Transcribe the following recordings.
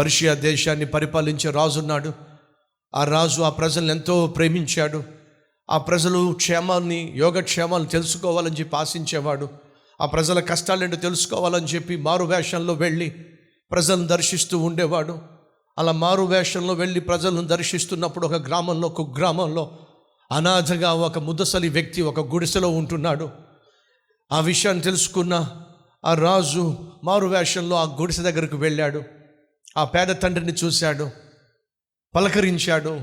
Persia దేశాన్ని పరిపాలించే రాజు ఉన్నాడు ఆ రాజు ఆ ప్రజలను ఎంతో ప్రేమించాడు. ఆ ప్రజలు క్షేమాన్ని యోగక్షేమాలు తెలుసుకోవాలని చెప్పి ఆశించేవాడు. ఆ ప్రజల కష్టాలేంటో తెలుసుకోవాలని చెప్పి మారు వేషంలో వెళ్ళి ప్రజలను దర్శిస్తూ ఉండేవాడు. అలా మారు వేషంలో వెళ్ళి ప్రజలను దర్శిస్తున్నప్పుడు ఒక గ్రామంలో ఒక గ్రామంలో అనాథగా ఒక ముదసలి వ్యక్తి ఒక గుడిసెలో ఉంటున్నాడు. ఆ విషయాన్ని తెలుసుకున్న ఆ రాజు మారు వేషంలో ఆ గుడిసె దగ్గరకు వెళ్ళాడు. ఆ పేద తండ్రిని చూశాడు పలకరించాడు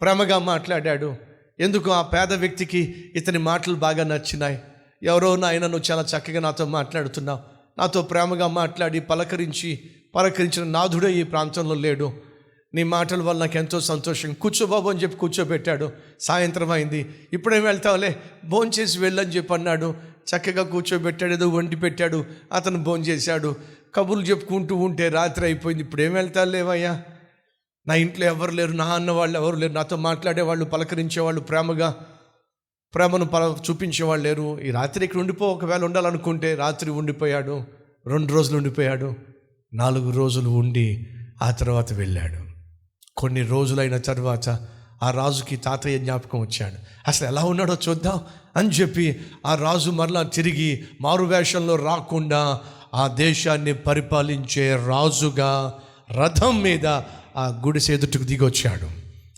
ప్రేమగా మాట్లాడాడు. ఎందుకు ఆ పేద వ్యక్తికి ఇతని మాటలు బాగా నచ్చినాయి? ఎవరో నాయన నువ్వు చాలా చక్కగా నాతో మాట్లాడుతున్నావు. నాతో ప్రేమగా మాట్లాడి పలకరించి పలకరించిన నాథుడే ఈ ప్రాంతంలో లేడు. నీ మాటల వల్ల నాకు ఎంతో సంతోషం. కూర్చోబాబు అని చెప్పి కూర్చోబెట్టాడు. సాయంత్రం అయింది. ఇప్పుడేం వెళ్తావులే? భోంచేసి వెళ్ళని చెప్పి అన్నాడు చక్కగా కూర్చోబెట్టాడు ఏదో వండి పెట్టాడు. అతను భోంచేశాడు. కబుర్లు చెప్పుకుంటూ ఉంటే రాత్రి అయిపోయింది. ఇప్పుడు ఇప్పుడేం వెళ్తాలేవయ్యా నా ఇంట్లో ఎవరు లేరు నా అన్న వాళ్ళు ఎవరు లేరు నాతో మాట్లాడేవాళ్ళు పలకరించేవాళ్ళు ప్రేమగా ప్రేమను పల చూపించేవాళ్ళు లేరు. ఈ రాత్రి ఇక్కడ ఉండిపో ఒకవేళ ఉండాలనుకుంటే రాత్రి ఉండిపోయాడు రెండు రోజులు ఉండిపోయాడు నాలుగు రోజులు ఉండి ఆ తర్వాత వెళ్ళాడు. కొన్ని రోజులైన తర్వాత ఆ రాజుకి తాతయ్య జ్ఞాపకం వచ్చాడు. అసలు ఎలా ఉన్నాడో చూద్దాం అని చెప్పి ఆ రాజు మరలా తిరిగి మారువేషంలో రాకుండా ఆ దేశాన్ని పరిపాలించే రాజుగా రథం మీద ఆ గుడిసె ఎదుటికి దిగి వచ్చాడు.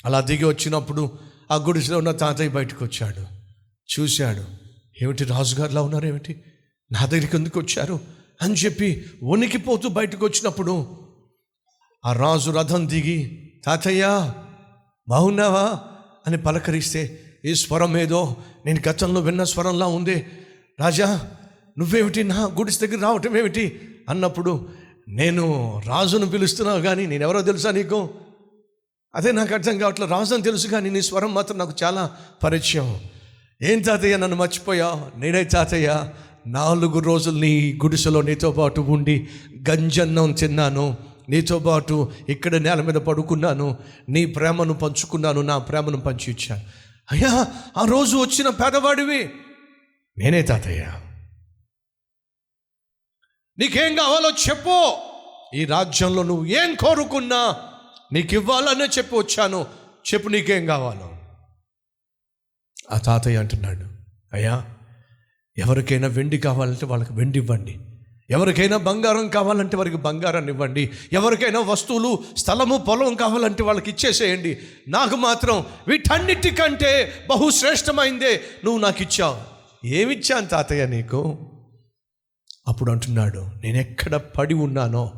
అలా దిగి వచ్చినప్పుడు ఆ గుడిసెలో ఉన్న తాతయ్య బయటకు వచ్చాడు. చూశాడు. ఏమిటి రాజుగారులా ఉన్నారు ఏమిటి? నా దగ్గరికి ఎందుకు వచ్చారు? అని చెప్పి వణికిపోతూ బయటకు వచ్చినప్పుడు ఆ రాజు రథం దిగి తాతయ్య బాగున్నావా? అని పలకరిస్తే ఈ స్వరం ఏదో నేను గతంలో విన్న స్వరంలా ఉంది. రాజా నువ్వేమిటి నా గుడిస్ దగ్గర రావటం ఏమిటి? అన్నప్పుడు నేను రాజును పిలుస్తున్నావు కానీ నేను ఎవరో తెలుసా నీకు? అదే నాకు అర్థం కావట్లేదు రాజు అని తెలుసు కానీ నీ స్వరం మాత్రం నాకు చాలా పరిచయం. ఏం తాతయ్య నన్ను మర్చిపోయావు? నేనే తాతయ్య. నాలుగు రోజులు నీ గుడిసెలో నీతో పాటు ఉండి గంజన్నం తిన్నాను. నీతో పాటు ఇక్కడ నేల మీద పడుకున్నాను. నీ ప్రేమను పంచుకున్నాను. నా ప్రేమను పంచి ఇచ్చాను అయ్యా ఆ రోజు వచ్చిన పేదవాడివి. నేనే తాతయ్య. నీకేం కావాలో చెప్పు. ఈ రాజ్యంలో నువ్వు ఏం కోరుకున్నా నీకు ఇవ్వాలనే చెప్పి వచ్చాను. చెప్పు నీకేం కావాలో. ఆ తాతయ్య అంటున్నాడు అయ్యా ఎవరికైనా వెండి కావాలంటే వాళ్ళకి వెండి ఇవ్వండి. ఎవరికైనా బంగారం కావాలంటే వారికి బంగారాన్ని ఇవ్వండి. ఎవరికైనా వస్తువులు స్థలము పొలం కావాలంటే వాళ్ళకి ఇచ్చేసేయండి. నాకు మాత్రం వీటన్నిటికంటే బహుశ్రేష్టమైందే నువ్వు నాకు ఇచ్చావు ఏమిచ్చాను తాతయ్య నీకు? అప్పుడు అంటున్నాడు నేను ఎక్కడ పడి ఉన్నానో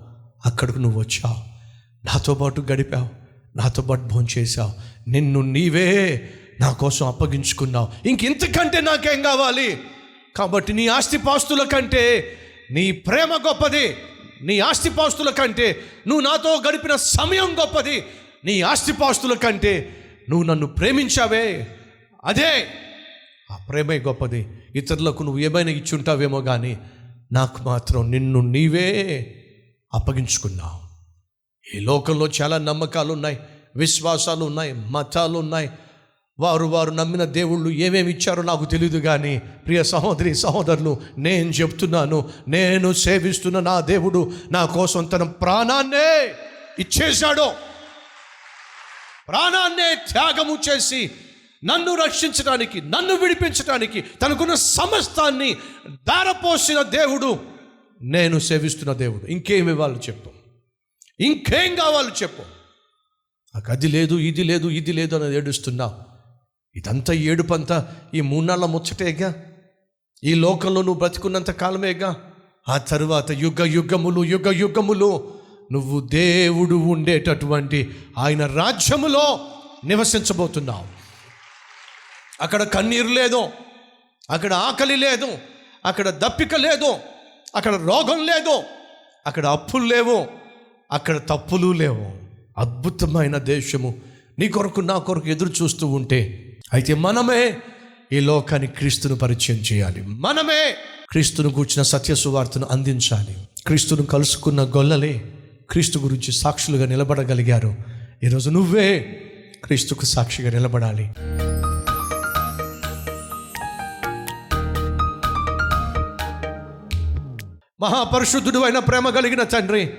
అక్కడికి నువ్వు వచ్చావు. నాతో పాటు గడిపావు నాతో పాటు భోంచేశావు నిన్ను నీవే నా కోసం అప్పగించుకున్నావు. ఇంకెంతకంటే నాకేం కావాలి? కాబట్టి నీ ఆస్తిపాస్తుల కంటే నీ ప్రేమ గొప్పది. నీ ఆస్తిపాస్తుల కంటే నువ్వు నాతో గడిపిన సమయం గొప్పది. నీ ఆస్తిపాస్తుల కంటే నువ్వు నన్ను ప్రేమించావే. అదే ఆ ప్రేమే గొప్పది. ఇతరులకు నువ్వు ఏమైనా ఇచ్చుంటావేమో కానీ నాకు మాత్రం నిన్ను నీవే అప్పగించుకున్నావు. ఈ లోకంలో చాలా నమ్మకాలు ఉన్నాయి విశ్వాసాలు ఉన్నాయి మతాలు ఉన్నాయి వారు వారు నమ్మిన దేవుళ్ళు ఏమేమి ఇచ్చారో నాకు తెలియదు కానీ ప్రియ సహోదరి సహోదరులు నేను చెప్తున్నాను నేను సేవిస్తున్న నా దేవుడు నా కోసం తన ప్రాణాన్నే ఇచ్చేశాడు. ప్రాణాన్నే త్యాగము చేసి నన్ను రక్షించడానికి నన్ను విడిపించడానికి తనకున్న సమస్తాన్ని దారపోసిన దేవుడు నేను సేవిస్తున్న దేవుడు. ఇంకేమి ఇవ్వాలి చెప్పు. ఇంకేం కావాలి చెప్పు. నాకు అది లేదు ఇది లేదు ఇది లేదు అని ఏడుస్తున్నావు ఇదంతా ఏడుపంతా ఈ మూన్నాళ్ళ ముచ్చటేగా? ఈ లోకంలో నువ్వు బ్రతికున్నంత కాలమేగా? ఆ తర్వాత యుగ యుగములు యుగ యుగములు నువ్వు దేవుడు ఉండేటటువంటి ఆయన రాజ్యములో నివసించబోతున్నావు. అక్కడ కన్నీరు లేదు అక్కడ ఆకలి లేదు అక్కడ దప్పిక లేదు అక్కడ రోగం లేదు అక్కడ అప్పులు లేవు అక్కడ తప్పులు లేవు. అద్భుతమైన దేశము. నీ కొరకు నా కొరకు ఎదురు చూస్తూ ఉంటే అయితే మనమే ఈ లోకాన్ని క్రీస్తును పరిచయం చేయాలి. మనమే క్రీస్తును కూర్చిన సత్య సువార్తను అందించాలి. క్రీస్తును కలుసుకున్న గొల్లలే క్రీస్తు గురించి సాక్షులుగా నిలబడగలిగారు. ఈరోజు నువ్వే క్రీస్తుకు సాక్షిగా నిలబడాలి. మహాపరిశుద్ధుడు అయిన ప్రేమ కలిగిన తండ్రి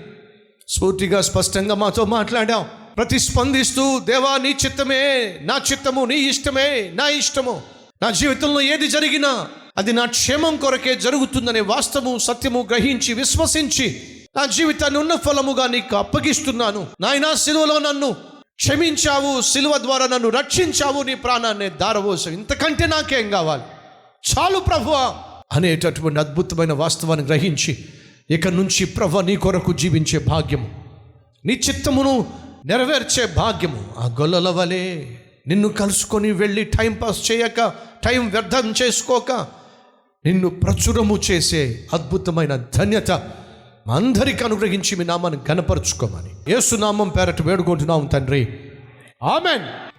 స్ఫూర్తిగా స్పష్టంగా మాతో మాట్లాడాం ప్రతిస్పందిస్తూ దేవా నీ చిత్తమే నా చిత్తము నీ ఇష్టమే నా ఇష్టము. నా జీవితంలో ఏది జరిగినా అది నా క్షేమం కొరకే జరుగుతుందనే వాస్తవము సత్యము గ్రహించి విశ్వసించి నా జీవితాన్ని ఉన్న ఫలముగా నీకు అప్పగిస్తున్నాను. నాయనా సిలువలో నన్ను క్షమించావు సిలువ ద్వారా నన్ను రక్షించావు నీ ప్రాణాన్ని దారవోసం ఇంతకంటే నాకేం కావాలి? చాలు ప్రభువా అనేటటువంటి అద్భుతమైన వాస్తవాన్ని గ్రహించి ఇక నుంచి ప్రభ నీ కొరకు జీవించే భాగ్యము నీ చిత్తమును నెరవేర్చే భాగ్యము. ఆ గొల్లల వలె నిన్ను కలుసుకొని వెళ్ళి టైం పాస్ చేయక టైం వ్యర్థం చేసుకోక నిన్ను ప్రచురము చేసే అద్భుతమైన ధన్యత మా అందరికీ అనుగ్రహించి మీ నామాన్ని గనపరుచుకోమని ఏసునామం నామం పేరట వేడుకుంటున్నాం తండ్రి. ఆమెన్.